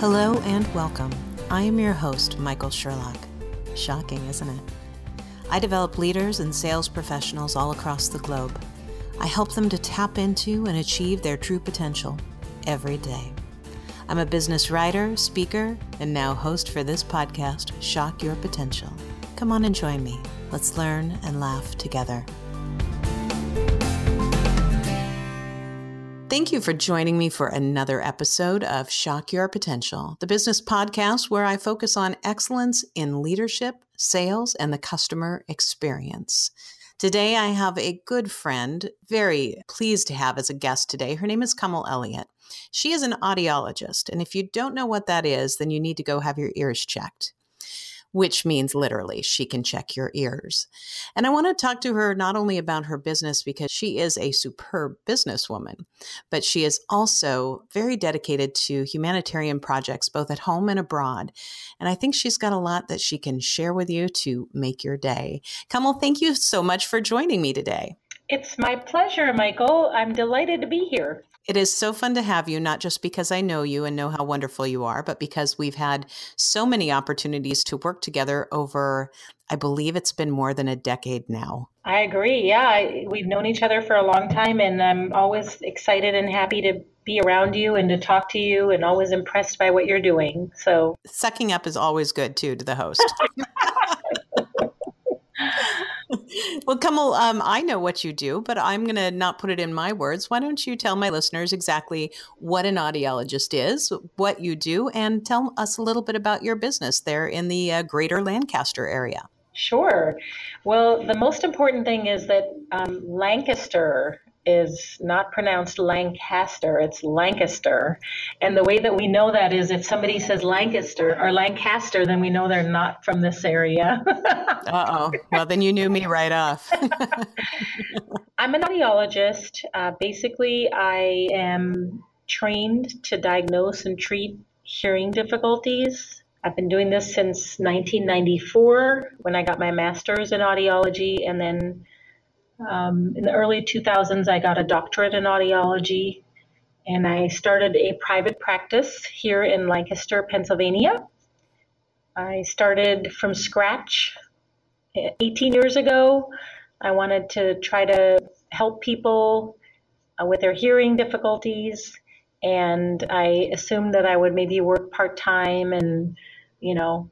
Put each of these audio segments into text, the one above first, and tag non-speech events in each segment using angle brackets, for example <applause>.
Hello and welcome. I am your host, Michael Sherlock. Shocking, isn't it? I develop leaders and sales professionals all across the globe. I help them to tap into and achieve their true potential every day. I'm a business writer, speaker, and now host for this podcast, Shock Your Potential. Come on and join me. Let's learn and laugh together. Thank you for joining me for another episode of Shock Your Potential, the business podcast where I focus on excellence in leadership, sales, and the customer experience. Today, I have a good friend, very pleased to have as a guest today. Her name is Kamal Elliot. She is an audiologist, and if you don't know what that is, then you need to go have your ears checked which means literally she can check your ears. And I want to talk to her not only about her business because she is a superb businesswoman, but she is also very dedicated to humanitarian projects both at home and abroad. And I think she's got a lot that she can share with you to make your day. Kamal, thank you so much for joining me today. It's my pleasure, Michael. I'm delighted to be here. It is so fun to have you, not just because I know you and know how wonderful you are, but because we've had so many opportunities to work together over, I believe it's been more than a decade now. I agree. Yeah, I, we've known each other for a long time, and I'm always excited and happy to be around you and to talk to you, and always impressed by what you're doing. So, sucking up is always good too to the host. <laughs> well, Kamal, um, I know what you do, but I'm going to not put it in my words. Why don't you tell my listeners exactly what an audiologist is, what you do, and tell us a little bit about your business there in the uh, greater Lancaster area? Sure. Well, the most important thing is that um, Lancaster is not pronounced Lancaster, it's Lancaster. And the way that we know that is if somebody says Lancaster or Lancaster, then we know they're not from this area. <laughs> uh oh. Well, then you knew me right off. <laughs> I'm an audiologist. Uh, basically, I am trained to diagnose and treat hearing difficulties. I've been doing this since 1994 when I got my master's in audiology and then um, in the early 2000s, I got a doctorate in audiology and I started a private practice here in Lancaster, Pennsylvania. I started from scratch 18 years ago. I wanted to try to help people uh, with their hearing difficulties, and I assumed that I would maybe work part time and, you know,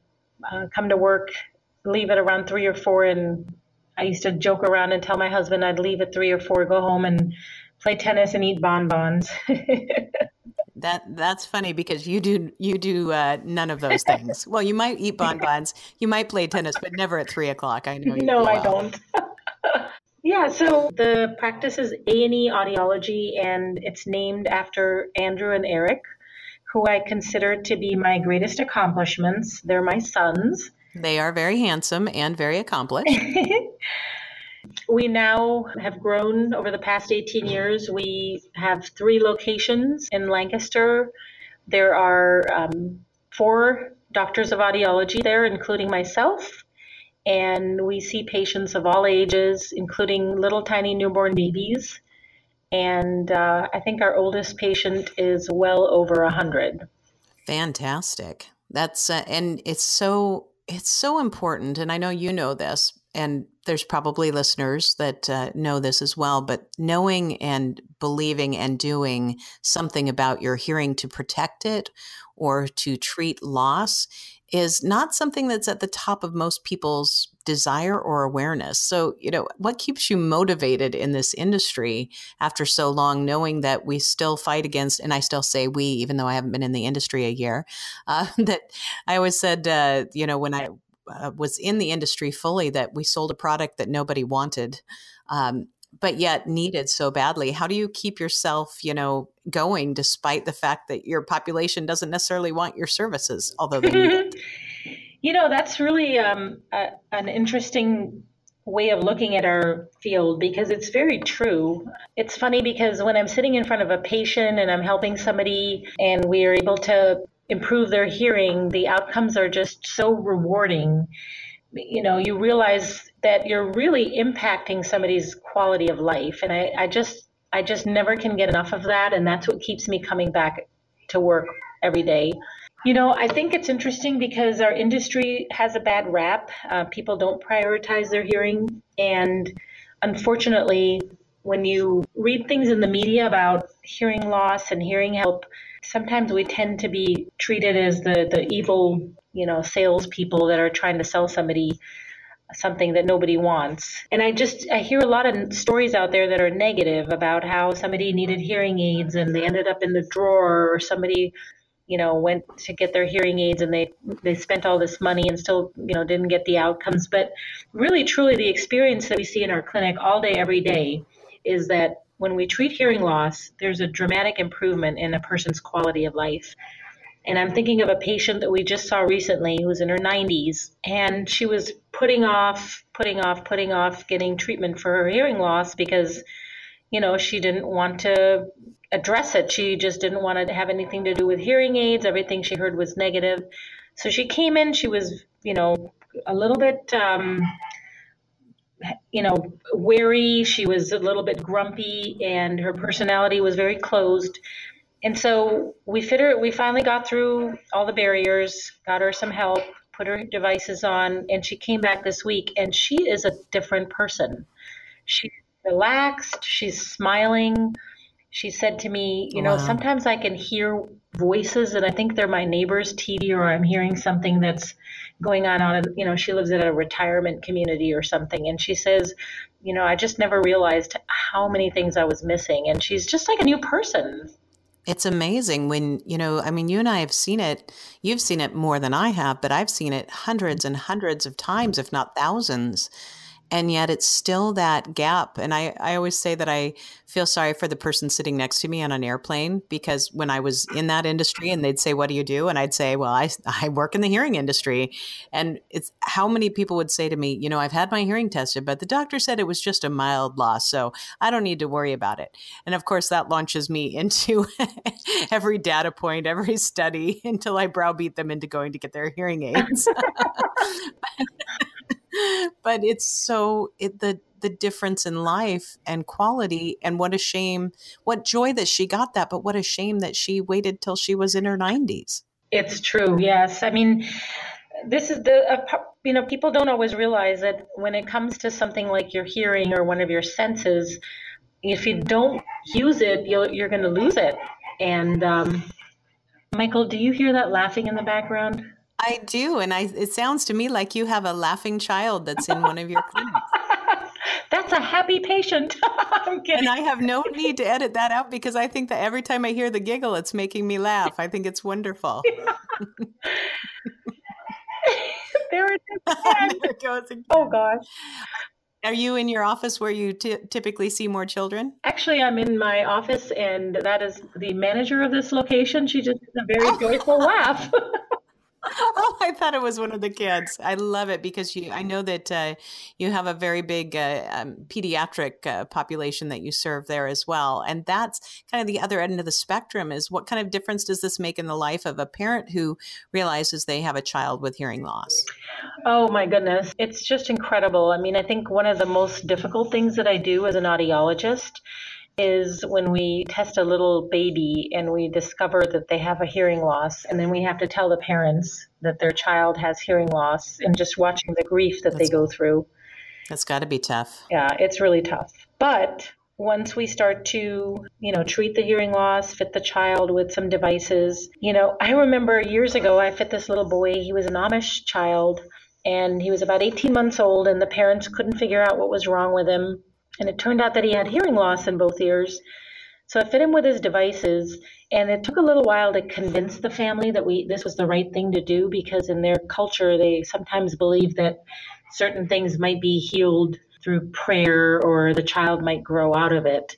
uh, come to work, leave at around three or four, and I used to joke around and tell my husband I'd leave at three or four, go home and play tennis and eat bonbons. <laughs> that that's funny because you do you do uh, none of those things. well, you might eat bonbons, you might play tennis, but never at three o'clock. I know. You No, I don't. <laughs> yeah, so the practice is A and E Audiology, and it's named after Andrew and Eric, who I consider to be my greatest accomplishments. They're my sons. They are very handsome and very accomplished. <laughs> we now have grown over the past 18 years. We have three locations in Lancaster. There are um, four doctors of audiology there, including myself. And we see patients of all ages, including little tiny newborn babies. And uh, I think our oldest patient is well over 100. Fantastic. That's, uh, and it's so it's so important, and I know you know this, and there's probably listeners that uh, know this as well, but knowing and believing and doing something about your hearing to protect it or to treat loss is not something that's at the top of most people's desire or awareness. So, you know, what keeps you motivated in this industry after so long, knowing that we still fight against, and I still say we, even though I haven't been in the industry a year, <laughs> uh, that I always said, uh, you know, when I uh, was in the industry fully, that we sold a product that nobody wanted. Um, but yet needed so badly. How do you keep yourself, you know, going despite the fact that your population doesn't necessarily want your services, although they need <laughs> it? You know, that's really um, a, an interesting way of looking at our field because it's very true. It's funny because when I'm sitting in front of a patient and I'm helping somebody and we are able to improve their hearing, the outcomes are just so rewarding. You know, you realize that you're really impacting somebody's quality of life. And I, I just I just never can get enough of that and that's what keeps me coming back to work every day You know, I think it's interesting because our industry has a bad rap. Uh, people don't prioritize their hearing. And unfortunately, when you read things in the media about hearing loss and hearing help, sometimes we tend to be treated as the, the evil, you know, salespeople that are trying to sell somebody something that nobody wants. And I just I hear a lot of stories out there that are negative about how somebody needed hearing aids and they ended up in the drawer or somebody you know went to get their hearing aids and they they spent all this money and still you know didn't get the outcomes. But really truly the experience that we see in our clinic all day every day is that when we treat hearing loss there's a dramatic improvement in a person's quality of life. And I'm thinking of a patient that we just saw recently who was in her 90s, and she was putting off, putting off, putting off getting treatment for her hearing loss because, you know, she didn't want to address it. She just didn't want to have anything to do with hearing aids. Everything she heard was negative. So she came in, she was, you know, a little bit, um, you know, wary. She was a little bit grumpy, and her personality was very closed. And so we fit her, we finally got through all the barriers, got her some help, put her devices on, and she came back this week and she is a different person. She's relaxed, she's smiling. She said to me, You know, wow. sometimes I can hear voices and I think they're my neighbor's TV or I'm hearing something that's going on on, you know, she lives at a retirement community or something. And she says, You know, I just never realized how many things I was missing. And she's just like a new person it's amazing when, you know, I mean, you and I have seen it. You've seen it more than I have, but I've seen it hundreds and hundreds of times, if not thousands and yet it's still that gap and I, I always say that i feel sorry for the person sitting next to me on an airplane because when i was in that industry and they'd say what do you do? and i'd say well i, I work in the hearing industry. And it's how many people would say to me you know i've had my hearing tested but the doctor said it was just a mild loss so i don't need to worry about it. And of course that launches me <laughs> into every data point every study <laughs> until i browbeat them into going to get their hearing aids <laughs> <laughs> but it's so it, the the difference in life and quality and what a shame what joy that she got that but what a shame that she waited till she was in her 90s it's true yes. I mean this is the uh, you know people don't always realize that when it comes to something like your hearing or one of your senses if you don't use it you'll, you're going to lose it. And um, michael do you hear that laughing in the background I do, and I it sounds to me like you have a laughing child that's in one of your clinics. <laughs> that's a happy patient. <laughs> I'm kidding. And I have no need to edit that out because I think that every time I hear the giggle, it's making me laugh. I think it's wonderful. <laughs> there it is. there it goes again. Oh gosh. Are you in your office where you t- typically see more children? Actually, I'm in my office, and that is the manager of this location. She just has a very oh. joyful laugh. <laughs> I thought it was one of the kids. I love it because you. I know that uh, you have a very big uh, um, pediatric uh, population that you serve there as well, and that's kind of the other end of the spectrum. Is what kind of difference does this make in the life of a parent who realizes they have a child with hearing loss? Oh my goodness, it's just incredible. I mean, I think one of the most difficult things that I do as an audiologist is when we test a little baby and we discover that they have a hearing loss, and then we have to tell the parents that their child has hearing loss, and just watching the grief that that's, they go through. That's got to be tough. Yeah, it's really tough. But once we start to, you know, treat the hearing loss, fit the child with some devices, you know, I remember years ago I fit this little boy. He was an Amish child and he was about 18 months old and the parents couldn't figure out what was wrong with him and it turned out that he had hearing loss in both ears. So I fit him with his devices, and it took a little while to convince the family that we this was the right thing to do because in their culture they sometimes believe that certain things might be healed through prayer or the child might grow out of it.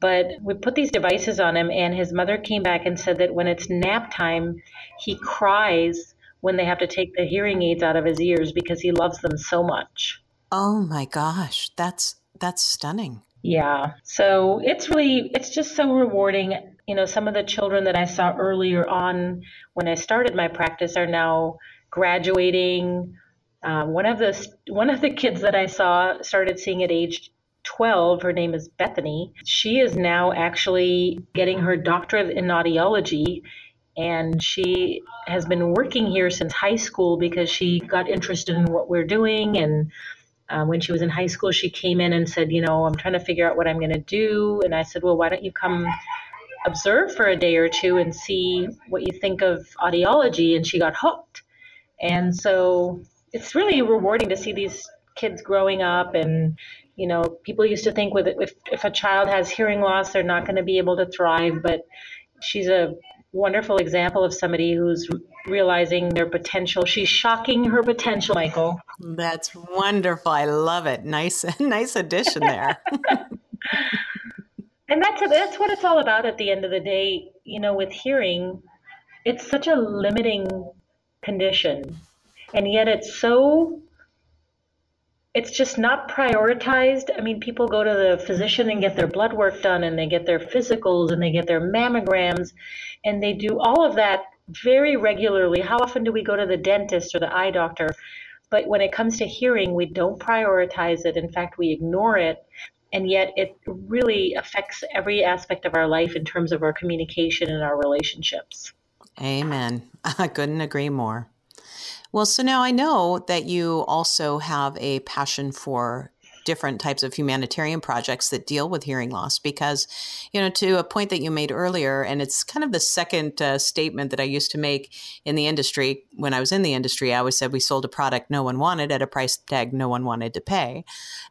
But we put these devices on him, and his mother came back and said that when it's nap time, he cries when they have to take the hearing aids out of his ears because he loves them so much. Oh my gosh, that's that's stunning. Yeah. So it's really, it's just so rewarding. You know, some of the children that I saw earlier on when I started my practice are now graduating. Um, one of the one of the kids that I saw started seeing at age 12. Her name is Bethany. She is now actually getting her doctorate in audiology And she has been working here since high school because she got interested in what we're doing. And uh, when she was in high school, she came in and said, You know, I'm trying to figure out what I'm going to do. And I said, Well, why don't you come observe for a day or two and see what you think of audiology? And she got hooked. And so it's really rewarding to see these kids growing up and you know people used to think with if, if a child has hearing loss they're not going to be able to thrive but she's a wonderful example of somebody who's realizing their potential. She's shocking her potential michael. That's wonderful. I love it. Nice <laughs> nice addition there. <laughs> And that's that's what it's all about at the end of the day you know with hearing it's such a limiting condition. And yet it's so it's just not prioritized. I mean, people go to the physician and get their blood work done, and they get their physicals, and they get their mammograms, and they do all of that very regularly. How often do we go to the dentist or the eye doctor? But when it comes to hearing, we don't prioritize it. In fact, we ignore it. And yet, it really affects every aspect of our life in terms of our communication and our relationships. Amen. <laughs> I couldn't agree more. Well, so now I know that you also have a passion for different types of humanitarian projects that deal with hearing loss because you know to a point that you made earlier and it's kind of the second uh, statement that i used to make in the industry when i was in the industry i always said we sold a product no one wanted at a price tag no one wanted to pay.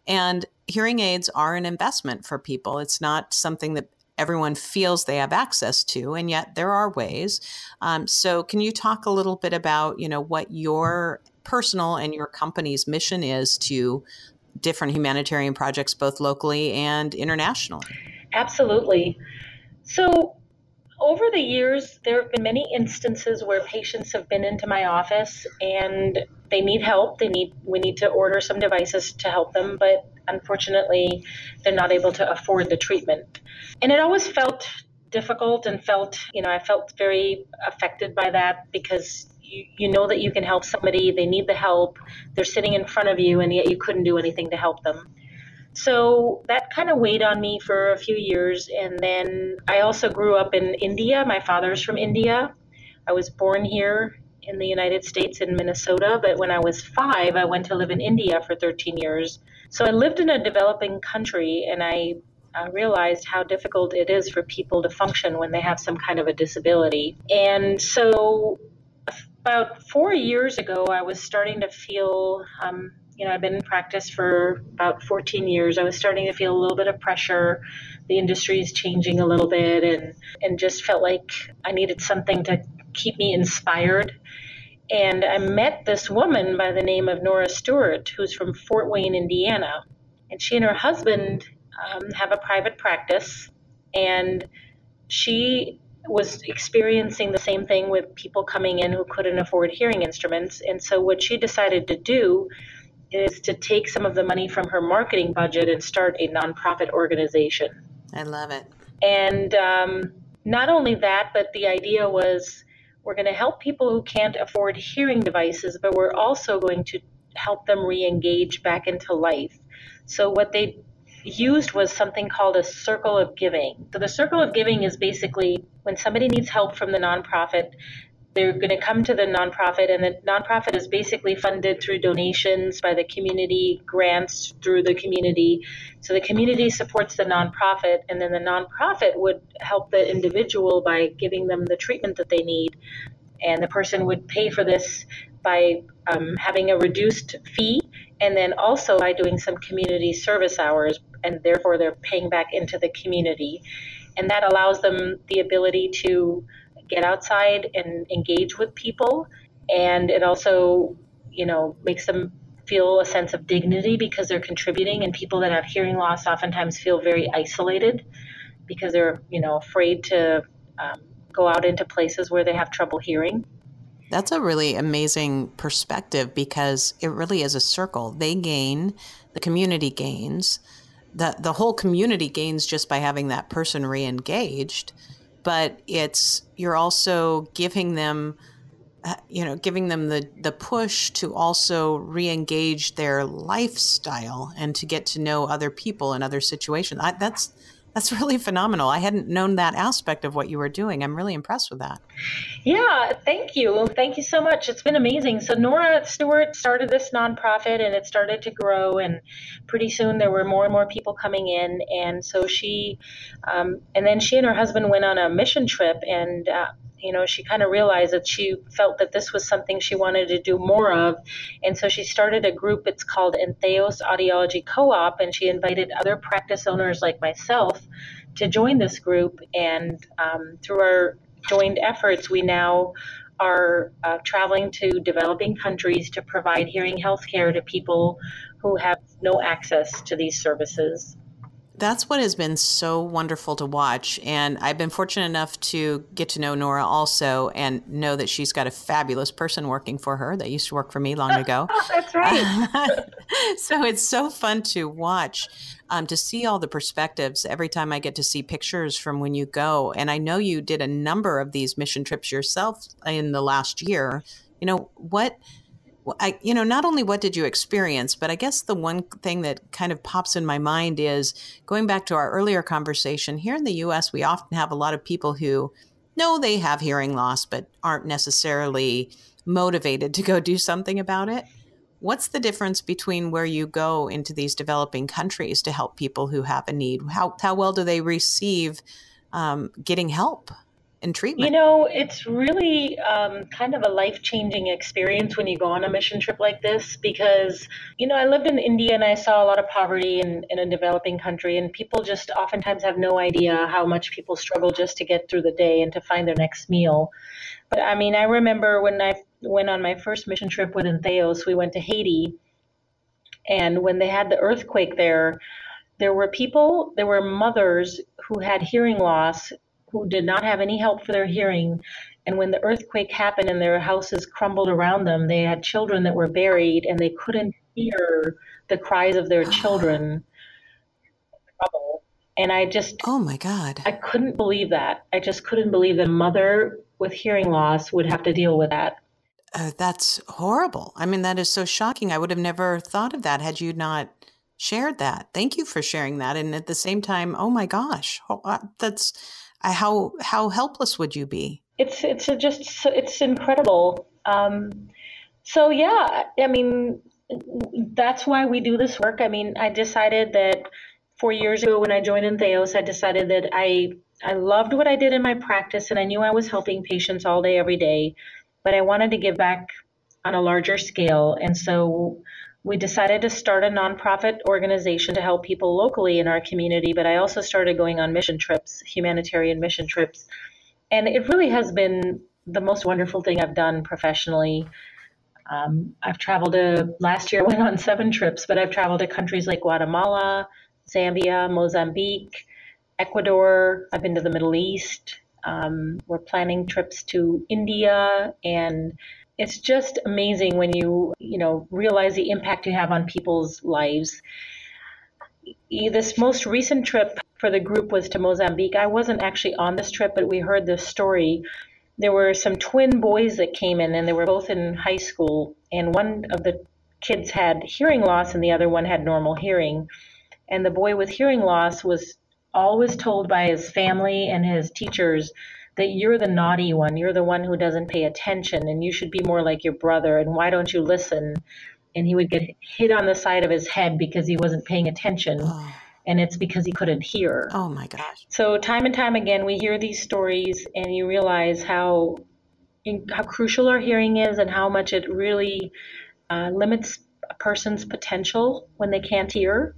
And hearing aids are an investment for people. It's not something that everyone feels they have access to, and yet there are ways. Um, so, can you talk a little bit about you know what your personal and your company's mission is to different humanitarian projects, both locally and internationally? Absolutely. So, over the years, there have been many instances where patients have been into my office and they need help. They need we need to order some devices to help them, but unfortunately, they're not able to afford the treatment. And it always felt difficult and felt, you know, I felt very affected by that because you, you know that you can help somebody, they need the help, they're sitting in front of you, and yet you couldn't do anything to help them. So that kind of weighed on me for a few years. And then I also grew up in India. My father's from India. I was born here in the United States in Minnesota, but when I was five, I went to live in India for 13 years. So I lived in a developing country and I uh, realized how difficult it is for people to function when they have some kind of a disability. And so about four years ago, I was starting to feel, um, you know, I've been in practice for about 14 years. I was starting to feel a little bit of pressure. The industry is changing a little bit, and and just felt like I needed something to keep me inspired. And I met this woman by the name of Nora Stewart, who's from Fort Wayne, Indiana. And she and her husband um, have a private practice. And she was experiencing the same thing with people coming in who couldn't afford hearing instruments. And so, what she decided to do is to take some of the money from her marketing budget and start a nonprofit organization. I love it. And um, not only that, but the idea was we're going to help people who can't afford hearing devices, but we're also going to help them re engage back into life. So, what they used was something called a circle of giving. So, the circle of giving is basically when somebody needs help from the nonprofit, they're going to come to the nonprofit, and the nonprofit is basically funded through donations by the community, grants through the community. So the community supports the nonprofit, and then the nonprofit would help the individual by giving them the treatment that they need. And the person would pay for this by um, having a reduced fee, and then also by doing some community service hours, and therefore they're paying back into the community. And that allows them the ability to get outside and engage with people. And it also, you know, makes them feel a sense of dignity because they're contributing. And people that have hearing loss oftentimes feel very isolated because they're, you know, afraid to um, go out into places where they have trouble hearing. That's a really amazing perspective because it really is a circle. They gain, the community gains, the the whole community gains just by having that person re-engaged but it's you're also giving them uh, you know giving them the the push to also re-engage their lifestyle and to get to know other people in other situations. I, that's That's really phenomenal. I hadn't known that aspect of what you were doing. I'm really impressed with that. Yeah, thank you. Thank you so much. It's been amazing. So, Nora Stewart started this nonprofit and it started to grow. And pretty soon there were more and more people coming in. And so she, um, and then she and her husband went on a mission trip. And uh, you know, she kind of realized that she felt that this was something she wanted to do more of. And so she started a group, it's called Entheos Audiology Co op, and she invited other practice owners like myself to join this group. And um, through our joined efforts, we now are uh, traveling to developing countries to provide hearing health care to people who have no access to these services that's what has been so wonderful to watch. And I've been fortunate enough to get to know Nora also and know that she's got a fabulous person working for her that used to work for me long ago. <laughs> that's right. <laughs> so it's so fun to watch, um, to see all the perspectives every time I get to see pictures from when you go. And I know you did a number of these mission trips yourself in the last year. You know, what I, you know, not only what did you experience, but I guess the one thing that kind of pops in my mind is going back to our earlier conversation here in the US, we often have a lot of people who know they have hearing loss, but aren't necessarily motivated to go do something about it. What's the difference between where you go into these developing countries to help people who have a need? How, how well do they receive um, getting help? In treatment? You know, it's really um, kind of a life changing experience when you go on a mission trip like this because, you know, I lived in India and I saw a lot of poverty in, in a developing country, and people just oftentimes have no idea how much people struggle just to get through the day and to find their next meal. But I mean, I remember when I went on my first mission trip with Entheos, we went to Haiti, and when they had the earthquake there, there were people, there were mothers who had hearing loss who did not have any help for their hearing. And when the earthquake happened and their houses crumbled around them, they had children that were buried and they couldn't hear the cries of their children. And I just, oh my God, I couldn't believe that. I just couldn't believe that a mother with hearing loss would have to deal with that. Uh, that's horrible. I mean, that is so shocking. I would have never thought of that had you not shared that. Thank you for sharing that. And at the same time, oh my gosh, uh, that's how how helpless would you be? It's it's just it's incredible. Um, so yeah, I mean that's why we do this work. I mean, I decided that four years ago when I joined Entheos, I decided that I I loved what I did in my practice and I knew I was helping patients all day every day, but I wanted to give back on a larger scale. And so we decided to start a nonprofit organization to help people locally in our community, but I also started going on mission trips, humanitarian mission trips. And it really has been the most wonderful thing I've done professionally. Um, I've traveled to, last year I went on seven trips, but I've traveled to countries like Guatemala, Zambia, Mozambique, Ecuador. I've been to the Middle East. Um, we're planning trips to India and it's just amazing when you you know realize the impact you have on people's lives. This most recent trip for the group was to mozambique. I wasn't actually on this trip but we heard this story. There were some twin boys that came in and they were both in high school and one of the kids had hearing loss and the other one had normal hearing. And the boy with hearing loss was always told by his family and his teachers that you're the naughty one, you're the one who doesn't pay attention, and you should be more like your brother, and why don't you listen? And he would get hit on the side of his head because he wasn't paying attention. Oh. And it's because he couldn't hear. Oh my gosh. So, time and time again, we hear these stories, and you realize how how crucial our hearing is and how much it really uh, limits a person's potential when they can't hear.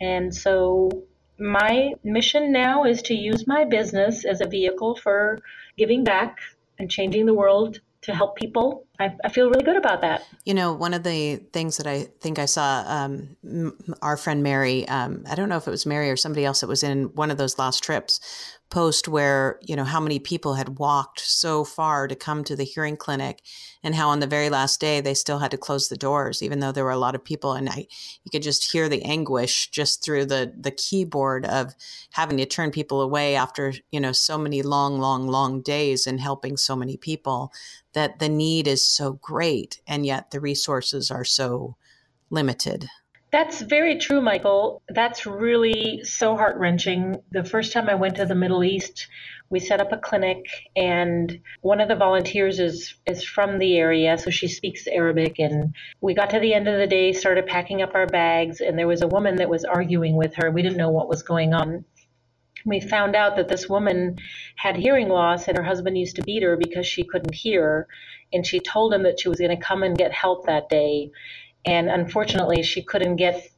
And so my mission now is to use my business as a vehicle for giving back and changing the world to help people. I, I, feel really good about that. You know, one of the things that I think I saw um, our friend Mary, um, I don't know if it was Mary or somebody else that was in one of those last trips, post where you know how many people had walked so far to come to the hearing clinic and how on the very last day they still had to close the doors even though there were a lot of people. And I, you could just hear the anguish just through the the keyboard of having to turn people away after you know so many long long long days and helping so many people that the need is so great and yet the resources are so limited That's very true, Michael. That's really so heart wrenching. The first time I went to the Middle East, we set up a clinic, and one of the volunteers is is from the area, so she speaks Arabic. And we got to the end of the day, started packing up our bags, and there was a woman that was arguing with her. We didn't know what was going on. We found out that this woman had hearing loss, and her husband used to beat her because she couldn't hear. And she told him that she was going to come and get help that day and unfortunately, she couldn't get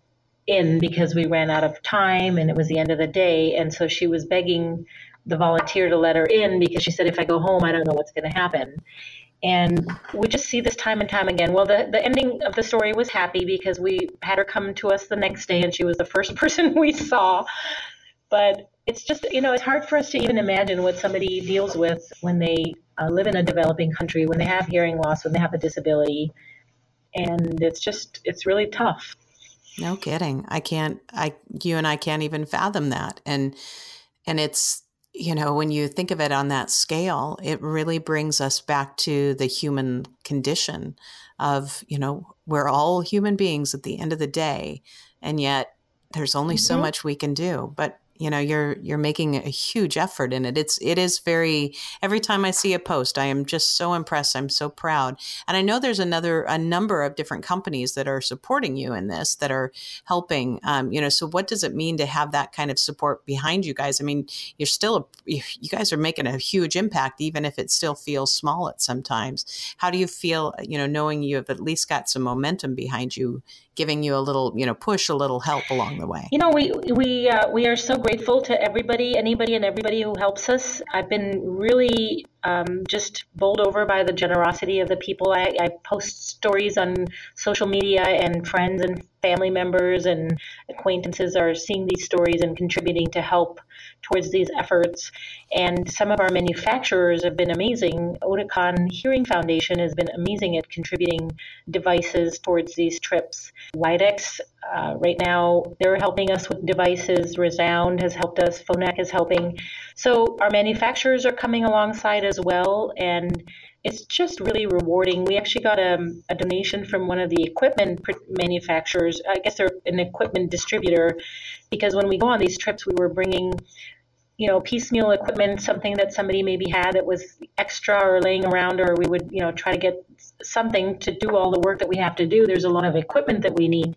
in because we ran out of time and it was the end of the day. And so she was begging the volunteer to let her in because she said, if I go home, I don't know what's going to happen. And we just see this time and time again. Well, the, the ending of the story was happy because we had her come to us the next day and she was the first <laughs> person we saw. But it's just, you know, it's hard for us to even imagine what somebody deals with when they uh, live in a developing country, when they have hearing loss, when they have a disability and it's just it's really tough. No kidding. I can't i you and i can't even fathom that. And and it's you know when you think of it on that scale it really brings us back to the human condition of you know we're all human beings at the end of the day and yet there's only mm-hmm. so much we can do. But you know you're you're making a huge effort in it. It's it is very every time i see a post i am just so impressed. I'm so proud. And i know there's another a number of different companies that are supporting you in this that are helping um, you know so what does it mean to have that kind of support behind you guys? I mean you're still a, you guys are making a huge impact even if it still feels small at sometimes. How do you feel you know knowing you have at least got some momentum behind you giving you a little, you know, push, a little help along the way? You know, we we uh, we are so grateful to everybody, anybody, and everybody who helps us. I've been really um, just bowled over by the generosity of the people. I, I, post stories on social media, and friends and family members and acquaintances are seeing these stories and contributing to help towards these efforts. And some of our manufacturers have been amazing. Oticon Hearing Foundation has been amazing at contributing devices towards these trips. Widex, uh, right now, they're helping us with devices. Resound has helped us. Phonak is helping. So our manufacturers are coming alongside as well. And it's just really rewarding. We actually got a, a, donation from one of the equipment manufacturers. I guess they're an equipment distributor, because when we go on these trips, we were bringing, you know, piecemeal equipment, something that somebody maybe had that was extra or laying around, or we would, you know, try to get something to do all the work that we have to do. There's a lot of equipment that we need.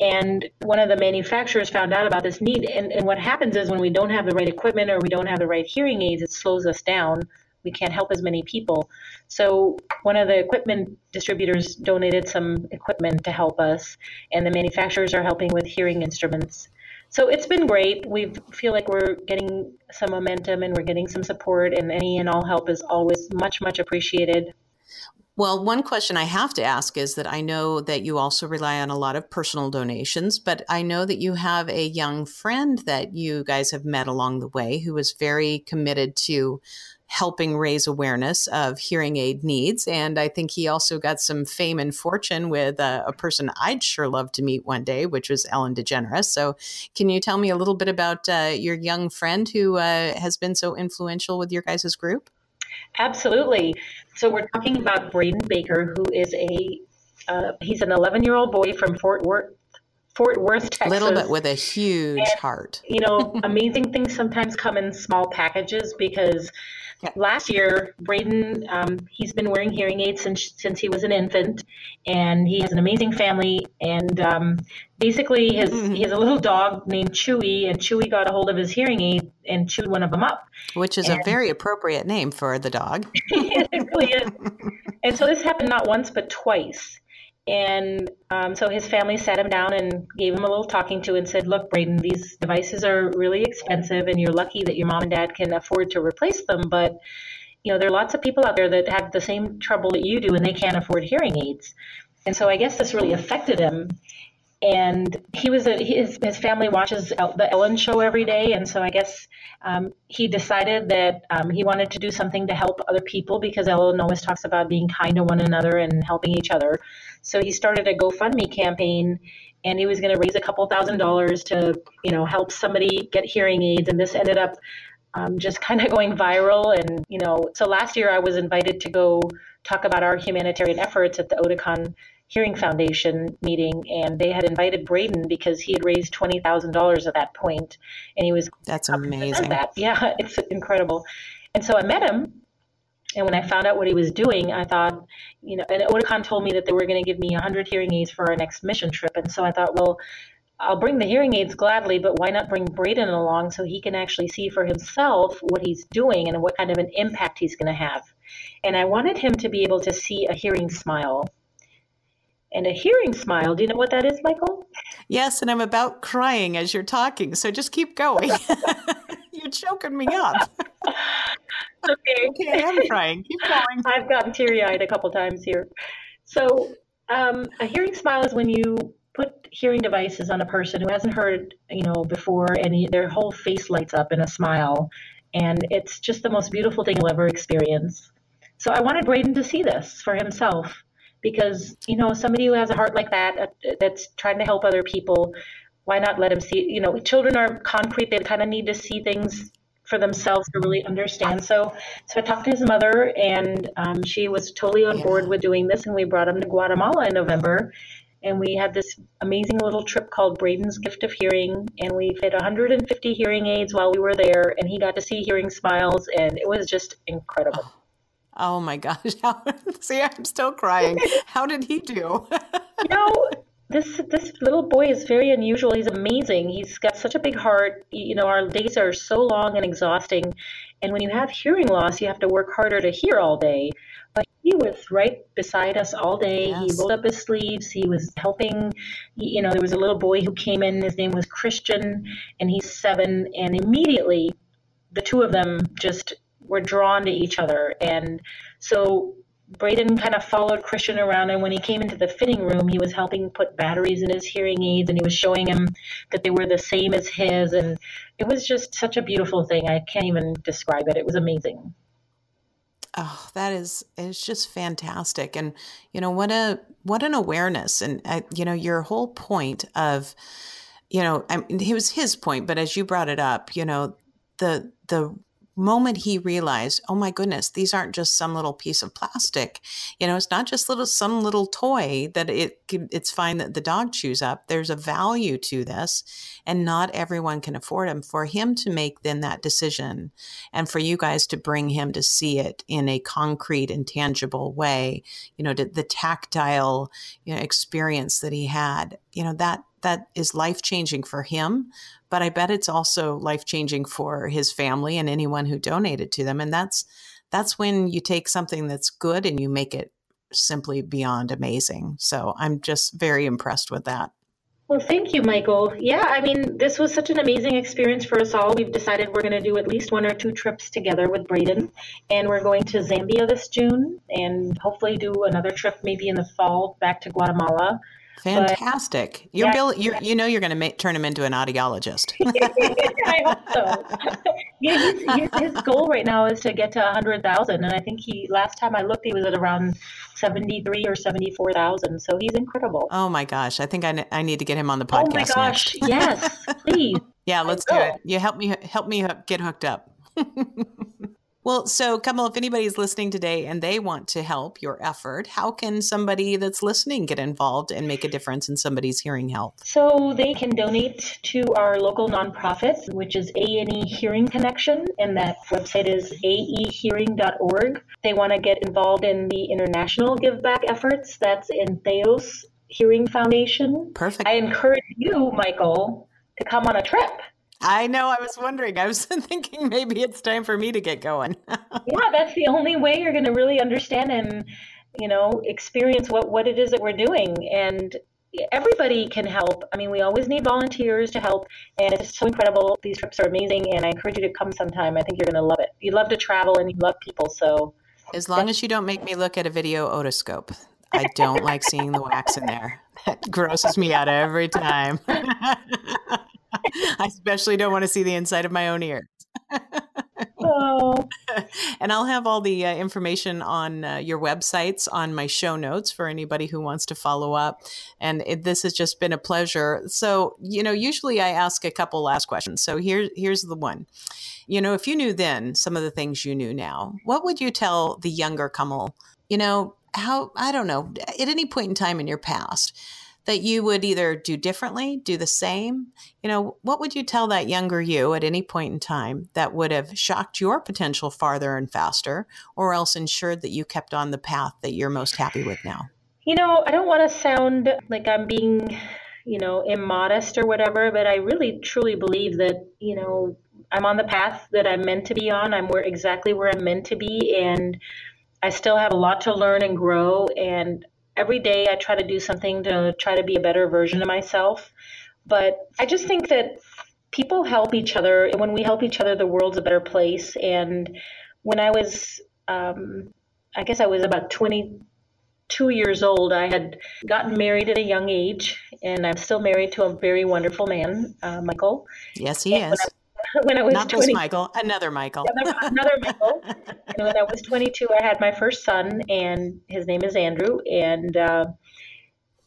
And one of the manufacturers found out about this need. And, and what happens is when we don't have the right equipment or we don't have the right hearing aids, it slows us down we can't help as many people. So one of the equipment distributors donated some equipment to help us, and the manufacturers are helping with hearing instruments. So it's been great. We feel like we're getting some momentum and we're getting some support, and any and all help is always much, much appreciated. Well, one question I have to ask is that I know that you also rely on a lot of personal donations, but I know that you have a young friend that you guys have met along the way who is very committed to helping raise awareness of hearing aid needs. And I think he also got some fame and fortune with a, a person I'd sure love to meet one day, which was Ellen DeGeneres. So, can you tell me a little bit about uh, your young friend who uh, has been so influential with your guys' group? Absolutely. So, we're talking about Braden Baker, who is a uh, he's an 11 year old boy from Fort Worth, Fort Worth, Texas. A little bit with a huge and, heart. you know, <laughs> amazing things sometimes come in small packages because Last year, Braden, um, he's been wearing hearing aids since since he was an infant, and he has an amazing family. And um, basically, his mm-hmm. he has a little dog named Chewy, and Chewy got a hold of his hearing aid and chewed one of them up. Which is and, a very appropriate name for the dog. <laughs> it really is. <laughs> And so this happened not once but twice. And um, so his family sat him down and gave him a little talking to and said, Look, Braden, these devices are really expensive, and you're lucky that your mom and dad can afford to replace them. But, you know, there are lots of people out there that have the same trouble that you do, and they can't afford hearing aids. And so I guess this really affected him and he was a, his his family watches the Ellen show every day, and so I guess um, he decided that um, he wanted to do something to help other people because Ellen always talks about being kind to one another and helping each other. So he started a GoFundMe campaign, and he was going to raise a couple thousand dollars to you know help somebody get hearing aids, and this ended up um, just kind of <laughs> going viral. And you know, so last year I was invited to go talk about our humanitarian efforts at the Oticon Hearing Foundation meeting, and they had invited Braden because he had raised twenty thousand dollars at that point, and he was that's amazing. That. <laughs> Yeah, it's incredible. And so I met him, and when I found out what he was doing, I thought, you know, and Oticon told me that they were going to give me 100 hearing aids for our next mission trip. And so I thought, well, I'll bring the hearing aids gladly, but why not bring Braden along so he can actually see for himself what he's doing and what kind of an impact he's going to have? And I wanted him to be able to see a hearing smile. And a hearing smile, do you know what that is, Michael? Yes, and I'm about crying as you're talking, so just keep going. <laughs> you're choking me up. <laughs> okay. okay, I'm crying. Keep going. I've gotten teary eyed a couple times here. So, um, a hearing smile is when you put hearing devices on a person who hasn't heard, you know, before, and their whole face lights up in a smile, and it's just the most beautiful thing you'll ever experience. So I wanted Braden to see this for himself, because you know, somebody who has a heart like that, uh, that's trying to help other people, why not let him see? You know, children are concrete; they kind of need to see things for themselves to really understand. So, so I talked to his mother, and um, she was totally on board with doing this, and we brought him to Guatemala in November, and we had this amazing little trip called Braden's Gift of Hearing, and we fit 150 hearing aids while we were there, and he got to see hearing smiles, and it was just incredible. Oh, my gosh! <laughs> see, I'm still crying. <laughs> How did he do? you know, this this little boy is very unusual. He's amazing. He's got such a big heart. You know, our days are so long and exhausting, and when you have hearing loss, you have to work harder to hear all day. But he was right beside us all day. Yes. He rolled up his sleeves. He was helping. You know, there was a little boy who came in. His name was Christian, and he's seven. And immediately, the two of them just were drawn to each other. And so Braden kind of followed Christian around, and when he came into the fitting room, he was helping put batteries in his hearing aids, and he was showing him that they were the same as his, and it was just such a beautiful thing. I can't even describe it. It was amazing. Oh, that is it's just fantastic, and you know what a what an awareness, and uh, you know your whole point of, you know, I mean, it was his point, but as you brought it up, you know, the the moment he realized, oh my goodness, these aren't just some little piece of plastic. You know, it's not just little some little toy that it it's fine that the dog chews up. There's a value to this, and not everyone can afford them. For him to make then that decision, and for you guys to bring him to see it in a concrete and tangible way, you know, the tactile you know, experience that he had, you know, that that is life changing for him but I bet it's also life changing for his family and anyone who donated to them. And that's that's when you take something that's good and you make it simply beyond amazing. So I'm just very impressed with that. Well, thank you, Michael. Yeah, I mean, this was such an amazing experience for us all. We've decided we're going to do at least one or two trips together with Braden, and we're going to Zambia this June, and hopefully do another trip maybe in the fall back to Guatemala. Fantastic! But, you're yeah, Bill. You're, you know you're going to make, turn him into an audiologist. <laughs> I hope so. <laughs> yeah, his, his, goal right now is to get to hundred thousand, and I think he last time I looked, he was at around seventy three or seventy four thousand. So he's incredible. Oh my gosh! I think I, I need to get him on the podcast. Oh my gosh! Next. yes, <laughs> please. yeah, let's do it. You help me help me get hooked up. Well, so Kamal, if anybody's listening today and they want to help your effort, how can somebody that's listening get involved and make a difference in somebody's hearing health? So they can donate to our local nonprofit, which is A&E Hearing Connection, and that website is aehearing.org. They want to get involved in the international give back efforts. That's Entheos Hearing Foundation. Perfect. I encourage you, Michael, to come on a trip. I know. I was wondering. I was <laughs> thinking maybe it's time for me to get going. <laughs> yeah, that's the only way you're going to really understand and you know experience what what it is that we're doing and everybody can help. I mean, we always need volunteers to help, and it's so incredible. These trips are amazing, and I encourage you to come sometime. I think you're going to love it. You love to travel and you love people, so. As long as you don't make me look at a video otoscope, I don't like seeing the wax in there. <laughs> That grosses me out every time. <laughs> I especially don't want to see the inside of my own ear. oh. <laughs> And I'll have all the uh, information on uh, your websites on my show notes for anybody who wants to follow up. And it, this has just been a pleasure. So, you know, usually I ask a couple last questions. So here, here's the one. You know, if you knew then some of the things you knew now, what would you tell the younger Kamal? You know, how, I don't know, at any point in time in your past that you would either do differently, do the same? You know, what would you tell that younger you at any point in time that would have shocked your potential farther and faster, or else ensured that you kept on the path that you're most happy with now? You know, I don't want to sound like I'm being, you know, immodest or whatever, but I really truly believe that, you know, I'm on the path that I'm meant to be on. I'm where exactly where I'm meant to be and I still have a lot to learn and grow and every day I try to do something to try to be a better version of myself. But I just think that people help each other. And when we help each other, the world's a better place. And when I was, um, I guess I was about 22 years old, I had gotten married at a young age. And I'm still married to a very wonderful man, uh, Michael. Yes, he and is. <laughs> when I was not 20, this Michael, another Michael. Another, another Michael. <laughs> and when I was 22, I had my first son, and his name is Andrew. And uh,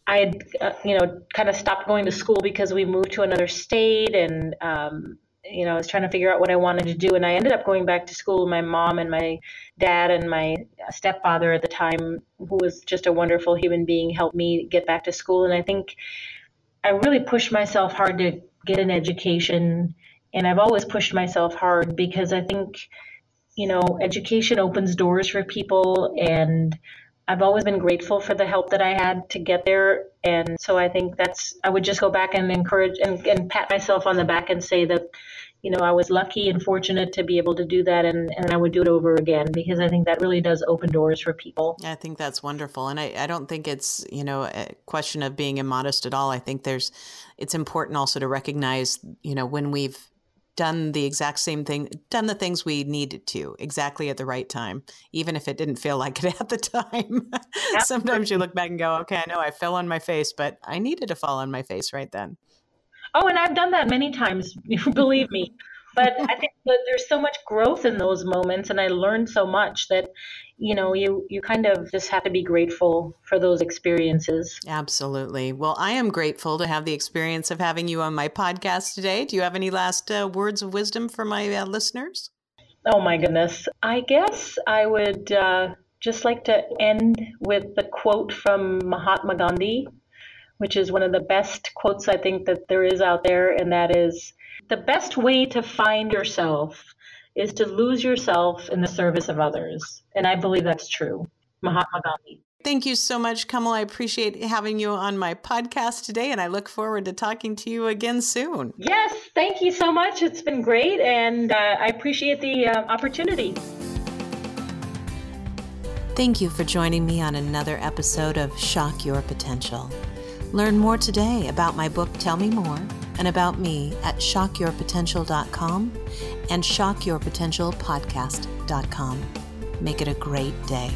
I had, uh, you know, kind of stopped going to school because we moved to another state, and um, you know, I was trying to figure out what I wanted to do. And I ended up going back to school. My mom and my dad and my stepfather at the time, who was just a wonderful human being, helped me get back to school. And I think I really pushed myself hard to get an education and I've always pushed myself hard because I think, you know, education opens doors for people and I've always been grateful for the help that I had to get there. And so I think that's, I would just go back and encourage and, and pat myself on the back and say that, you know, I was lucky and fortunate to be able to do that and, and I would do it over again because I think that really does open doors for people. I think that's wonderful. And I, I don't think it's, you know, a question of being immodest at all. I think there's, it's important also to recognize, you know, when we've done the exact same thing, done the things we needed to exactly at the right time, even if it didn't feel like it <laughs> at the time. Sometimes you look back and go, okay, I know I fell on my face, but I needed to fall on my face right then. Oh, and I've done that many times, <laughs> believe me. But I think that there's so much growth in those moments, and I learned so much that, you know, you you kind of just have to be grateful for those experiences. Absolutely. Well, I am grateful to have the experience of having you on my podcast today. Do you have any last uh, words of wisdom for my uh, listeners? Oh my goodness. I guess I would uh, just like to end with the quote from Mahatma Gandhi, which is one of the best quotes I think that there is out there, and that is the best way to find yourself is to lose yourself in the service of others. And I believe that's true. Mahatma Gandhi. Thank you so much, Kamal. I appreciate having you on my podcast today, and I look forward to talking to you again soon. Yes, thank you so much. It's been great, and uh, I appreciate the uh, opportunity. Thank you for joining me on another episode of Shock Your Potential. Learn more today about my book, Tell Me More and about me at shockyourpotential.com and shockyourpotentialpodcast.com. Make it a great day.